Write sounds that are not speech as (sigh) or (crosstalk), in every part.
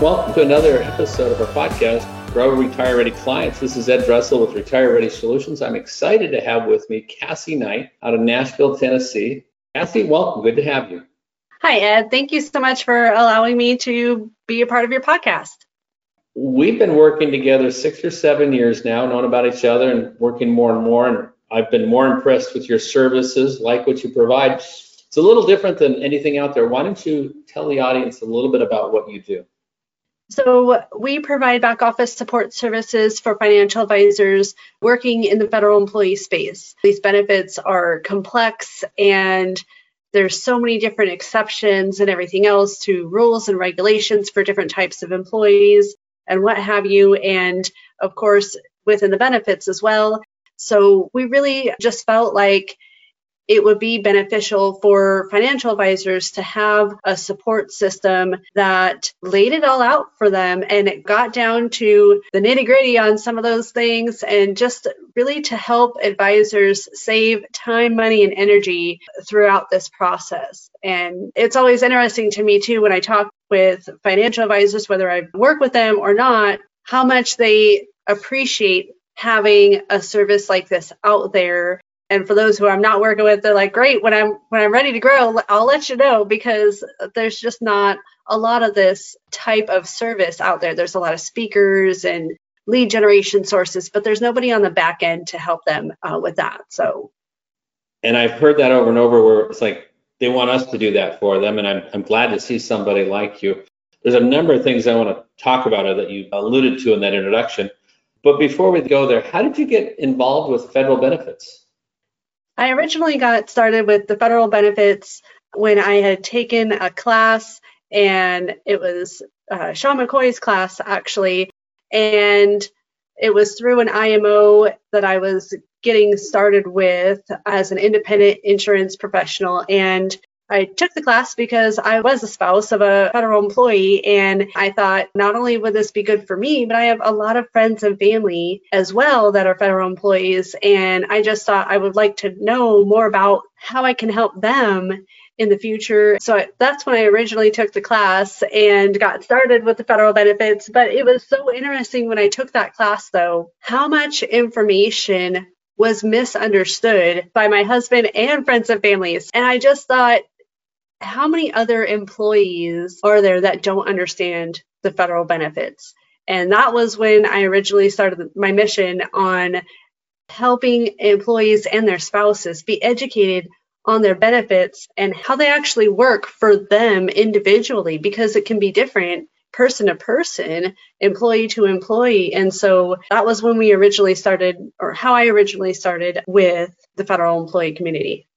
Welcome to another episode of our podcast, Grow Retire Ready Clients. This is Ed Dressel with Retire Ready Solutions. I'm excited to have with me Cassie Knight out of Nashville, Tennessee. Cassie, welcome. Good to have you. Hi, Ed. Thank you so much for allowing me to be a part of your podcast. We've been working together six or seven years now, known about each other and working more and more. And I've been more impressed with your services, like what you provide. It's a little different than anything out there. Why don't you tell the audience a little bit about what you do? So, we provide back office support services for financial advisors working in the federal employee space. These benefits are complex and there's so many different exceptions and everything else to rules and regulations for different types of employees and what have you. And of course, within the benefits as well. So we really just felt like it would be beneficial for financial advisors to have a support system that laid it all out for them and it got down to the nitty gritty on some of those things and just really to help advisors save time, money, and energy throughout this process. And it's always interesting to me too when I talk with financial advisors, whether I work with them or not, how much they appreciate having a service like this out there and for those who I'm not working with, they're like, great. When I'm when I'm ready to grow, I'll let you know because there's just not a lot of this type of service out there. There's a lot of speakers and lead generation sources, but there's nobody on the back end to help them uh, with that. So, and I've heard that over and over where it's like they want us to do that for them, and I'm I'm glad to see somebody like you. There's a number of things I want to talk about that you alluded to in that introduction. But before we go there, how did you get involved with federal benefits? I originally got started with the federal benefits when I had taken a class, and it was uh, Sean McCoy's class actually, and it was through an IMO that I was getting started with as an independent insurance professional. And I took the class because I was the spouse of a federal employee, and I thought not only would this be good for me, but I have a lot of friends and family as well that are federal employees. And I just thought I would like to know more about how I can help them in the future. So that's when I originally took the class and got started with the federal benefits. But it was so interesting when I took that class, though, how much information was misunderstood by my husband and friends and families. And I just thought, how many other employees are there that don't understand the federal benefits? And that was when I originally started my mission on helping employees and their spouses be educated on their benefits and how they actually work for them individually because it can be different person to person, employee to employee. And so that was when we originally started, or how I originally started with the federal employee community.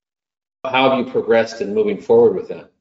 How have you progressed in moving forward with that?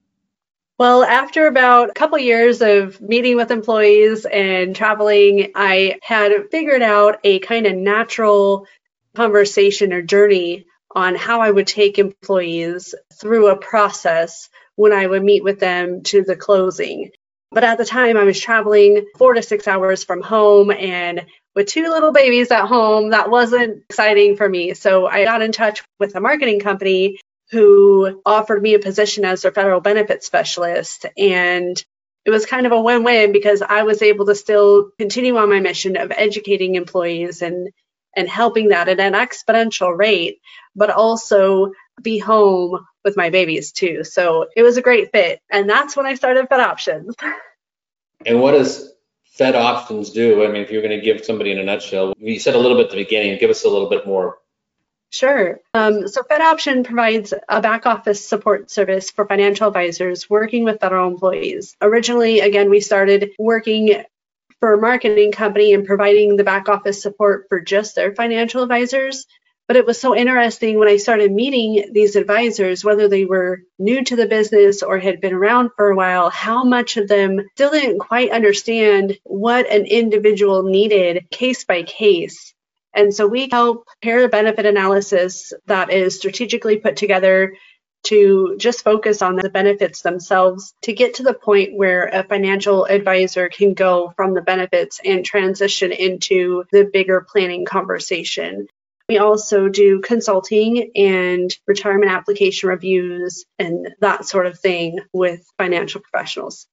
Well, after about a couple years of meeting with employees and traveling, I had figured out a kind of natural conversation or journey on how I would take employees through a process when I would meet with them to the closing. But at the time, I was traveling four to six hours from home and with two little babies at home, that wasn't exciting for me. So I got in touch with a marketing company who offered me a position as their federal benefits specialist. And it was kind of a win win because I was able to still continue on my mission of educating employees and and helping that at an exponential rate, but also be home with my babies too. So it was a great fit. And that's when I started Fed Options. (laughs) And what does Fed Options do? I mean, if you're going to give somebody in a nutshell, you said a little bit at the beginning, give us a little bit more Sure. Um, so Fed Option provides a back office support service for financial advisors working with federal employees. Originally, again, we started working for a marketing company and providing the back office support for just their financial advisors. But it was so interesting when I started meeting these advisors, whether they were new to the business or had been around for a while, how much of them still didn't quite understand what an individual needed case by case and so we help pair benefit analysis that is strategically put together to just focus on the benefits themselves to get to the point where a financial advisor can go from the benefits and transition into the bigger planning conversation. We also do consulting and retirement application reviews and that sort of thing with financial professionals.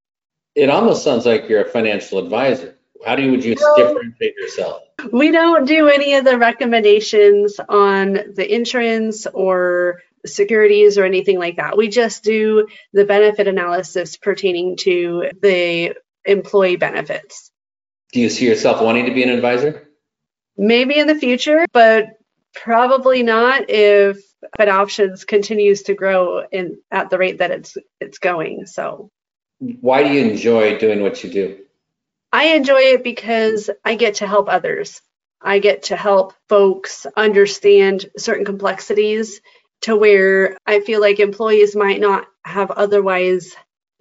It almost sounds like you're a financial advisor. How do you, would you no, differentiate yourself? We don't do any of the recommendations on the insurance or securities or anything like that. We just do the benefit analysis pertaining to the employee benefits. Do you see yourself wanting to be an advisor? Maybe in the future, but probably not if Fed options continues to grow in at the rate that it's it's going. So why do you enjoy doing what you do? I enjoy it because I get to help others. I get to help folks understand certain complexities to where I feel like employees might not have otherwise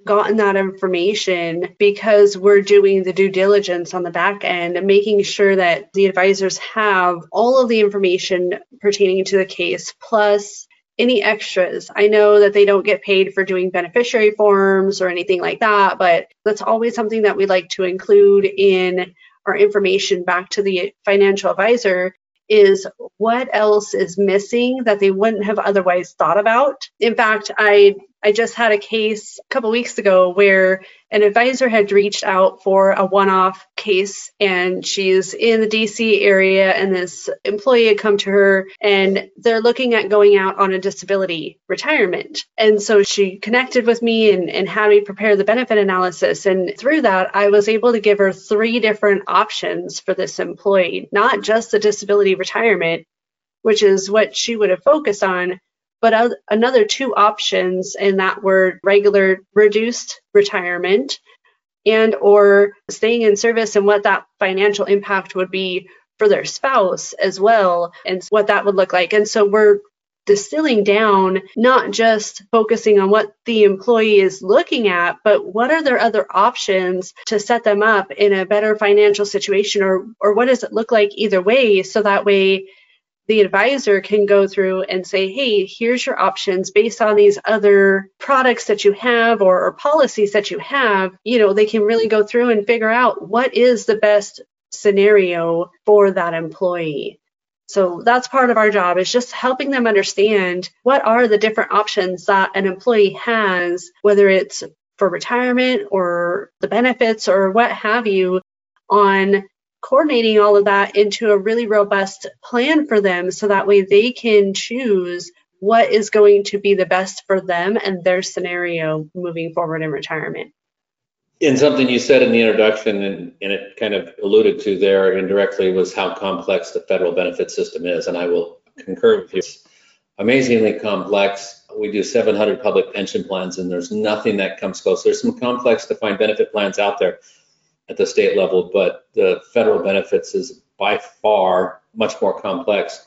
gotten that information because we're doing the due diligence on the back end and making sure that the advisors have all of the information pertaining to the case plus any extras. I know that they don't get paid for doing beneficiary forms or anything like that, but that's always something that we like to include in our information back to the financial advisor is what else is missing that they wouldn't have otherwise thought about. In fact, I I just had a case a couple weeks ago where an advisor had reached out for a one-off case and she's in the DC area and this employee had come to her and they're looking at going out on a disability retirement. And so she connected with me and, and had me prepare the benefit analysis. And through that, I was able to give her three different options for this employee, not just the disability retirement, which is what she would have focused on, but another two options and that were regular reduced retirement and or staying in service and what that financial impact would be for their spouse as well and what that would look like. And so we're distilling down not just focusing on what the employee is looking at but what are their other options to set them up in a better financial situation or or what does it look like either way so that way the advisor can go through and say, hey, here's your options based on these other products that you have or, or, policies that you have. You know, they can really go through and figure out what is the best scenario for that employee. So that's part of our job is just helping them understand what are the different options that an employee has, whether it's for retirement or the benefits or what have you on coordinating all of that into a really robust plan for them so that way they can choose what is going to be the best for them and their scenario moving forward in retirement. And something you said in the introduction, and, and, it kind of alluded to there indirectly, was how complex the federal benefit system is. And I will concur with you. It's amazingly complex. We do 700 public pension plans, and there's nothing that comes close. There's some complex defined benefit plans out there, at the state level, but the federal benefits is by far much more complex.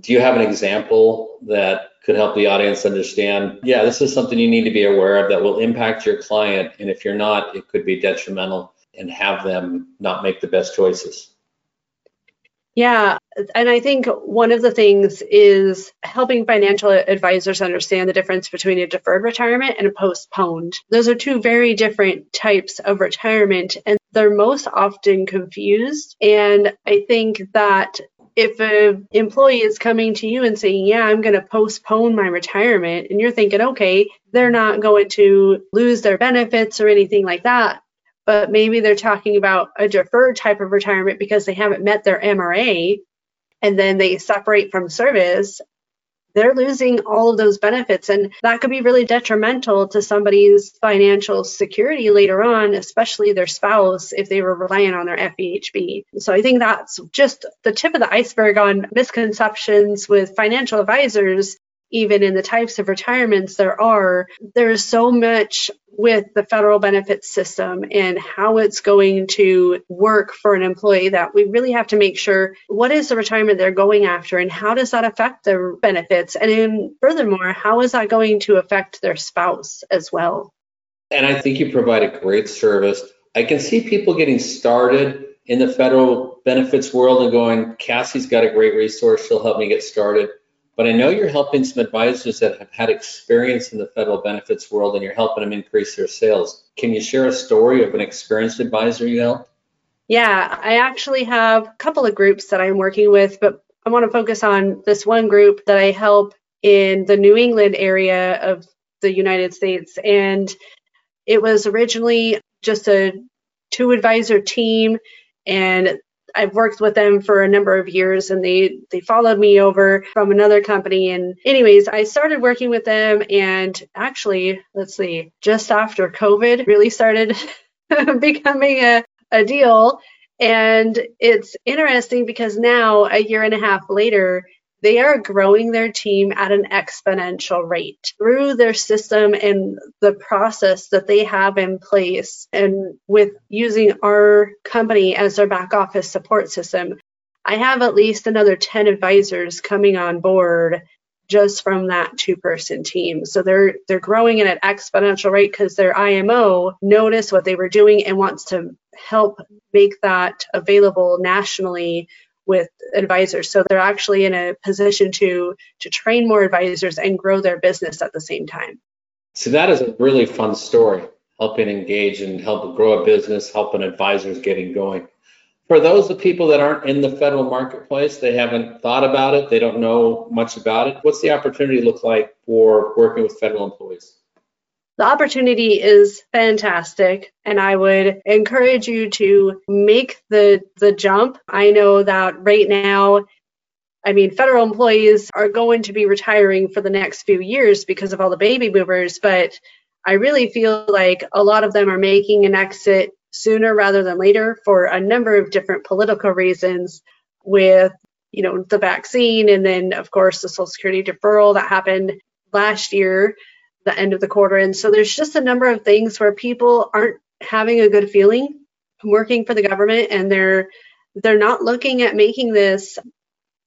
Do you have an example that could help the audience understand? Yeah, this is something you need to be aware of that will impact your client. And if you're not, it could be detrimental and have them not make the best choices. Yeah, and I think one of the things is helping financial advisors understand the difference between a deferred retirement and a postponed. Those are two very different types of retirement, and they're most often confused. And I think that if an employee is coming to you and saying, Yeah, I'm going to postpone my retirement, and you're thinking, Okay, they're not going to lose their benefits or anything like that but maybe they're talking about a deferred type of retirement because they haven't met their MRA and then they separate from service, they're losing all of those benefits. And that could be really detrimental to somebody's financial security later on, especially their spouse, if they were relying on their FEHB. So I think that's just the tip of the iceberg on misconceptions with financial advisors even in the types of retirements there are, there's so much with the federal benefits system and how it's going to work for an employee that we really have to make sure what is the retirement they're going after and how does that affect their benefits? And then furthermore how is that going to affect their spouse as well? And i think you provide a great service. I can see people getting started in the federal benefits world and going cassie's got a great resource. She'll help me get started but I know you're helping some advisors that have had experience in the federal benefits world and you're helping them increase their sales. Can you share a story of an experienced advisor you helped? Yeah, I actually have a couple of groups that I'm working with, but I want to focus on this one group that I help in the New England area of the United States. And it was originally just a two advisor team and I've worked with them for a number of years and they they followed me over from another company. And anyways I started working with them and actually let's see just after COVID really started (laughs) becoming a, a deal. And it's interesting because now a year and a half later they are growing their team at an exponential rate through their system and the process that they have in place. And with using our company as their back office support system, I have at least another 10 advisors coming on board just from that two person team. So they're they're growing at an exponential rate because their IMO noticed what they were doing and wants to help make that available nationally with advisors. So they're actually in a position to to train more advisors and grow their business at the same time. So that is a really fun story, helping engage and help grow a business, helping advisors getting going. For those of people that aren't in the federal marketplace, they haven't thought about it, they don't know much about it. What's the opportunity look like for working with federal employees? The opportunity is fantastic, and I would encourage you to make the the jump. I know that right now, I mean, federal employees are going to be retiring for the next few years because of all the baby boomers, but I really feel like a lot of them are making an exit sooner rather than later for a number of different political reasons with you know the vaccine and then of course the social security deferral that happened last year the end of the quarter. And so there's just a number of things where people aren't having a good feeling working for the government and they're they're not looking at making this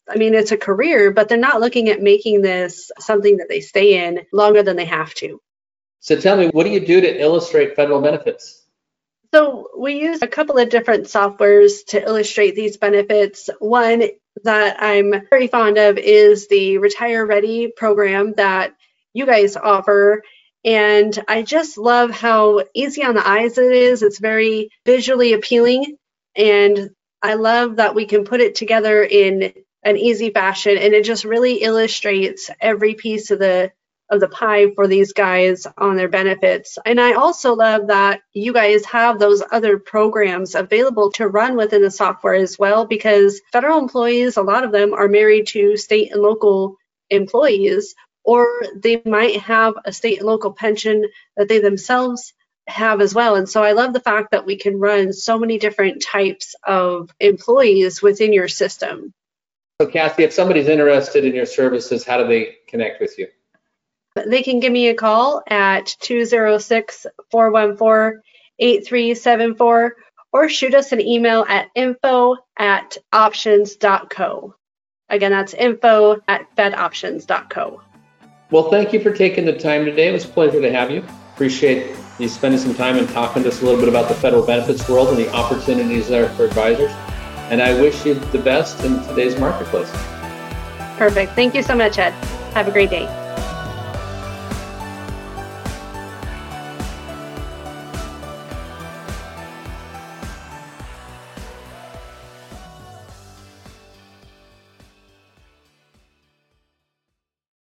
I mean it's a career, but they're not looking at making this something that they stay in longer than they have to. So tell me, what do you do to illustrate federal benefits? So we use a couple of different softwares to illustrate these benefits. One that I'm very fond of is the Retire Ready program that you guys offer. And I just love how easy on the eyes it is. It's very visually appealing. And I love that we can put it together in an easy fashion. And it just really illustrates every piece of the of the pie for these guys on their benefits. And I also love that you guys have those other programs available to run within the software as well, because federal employees, a lot of them are married to state and local employees or they might have a state and local pension that they themselves have as well. And so I love the fact that we can run so many different types of employees within your system. So, Kathy, if somebody's interested in your services, how do they connect with you? They can give me a call at 206 414 8374 or shoot us an email at info at options.co. Again, that's info at fedoptions.co. Well, thank you for taking the time today. It was a pleasure to have you. Appreciate you spending some time and talking to us a little bit about the federal benefits world and the opportunities there for advisors. And I wish you the best in today's marketplace. Perfect. Thank you so much, Ed. Have a great day.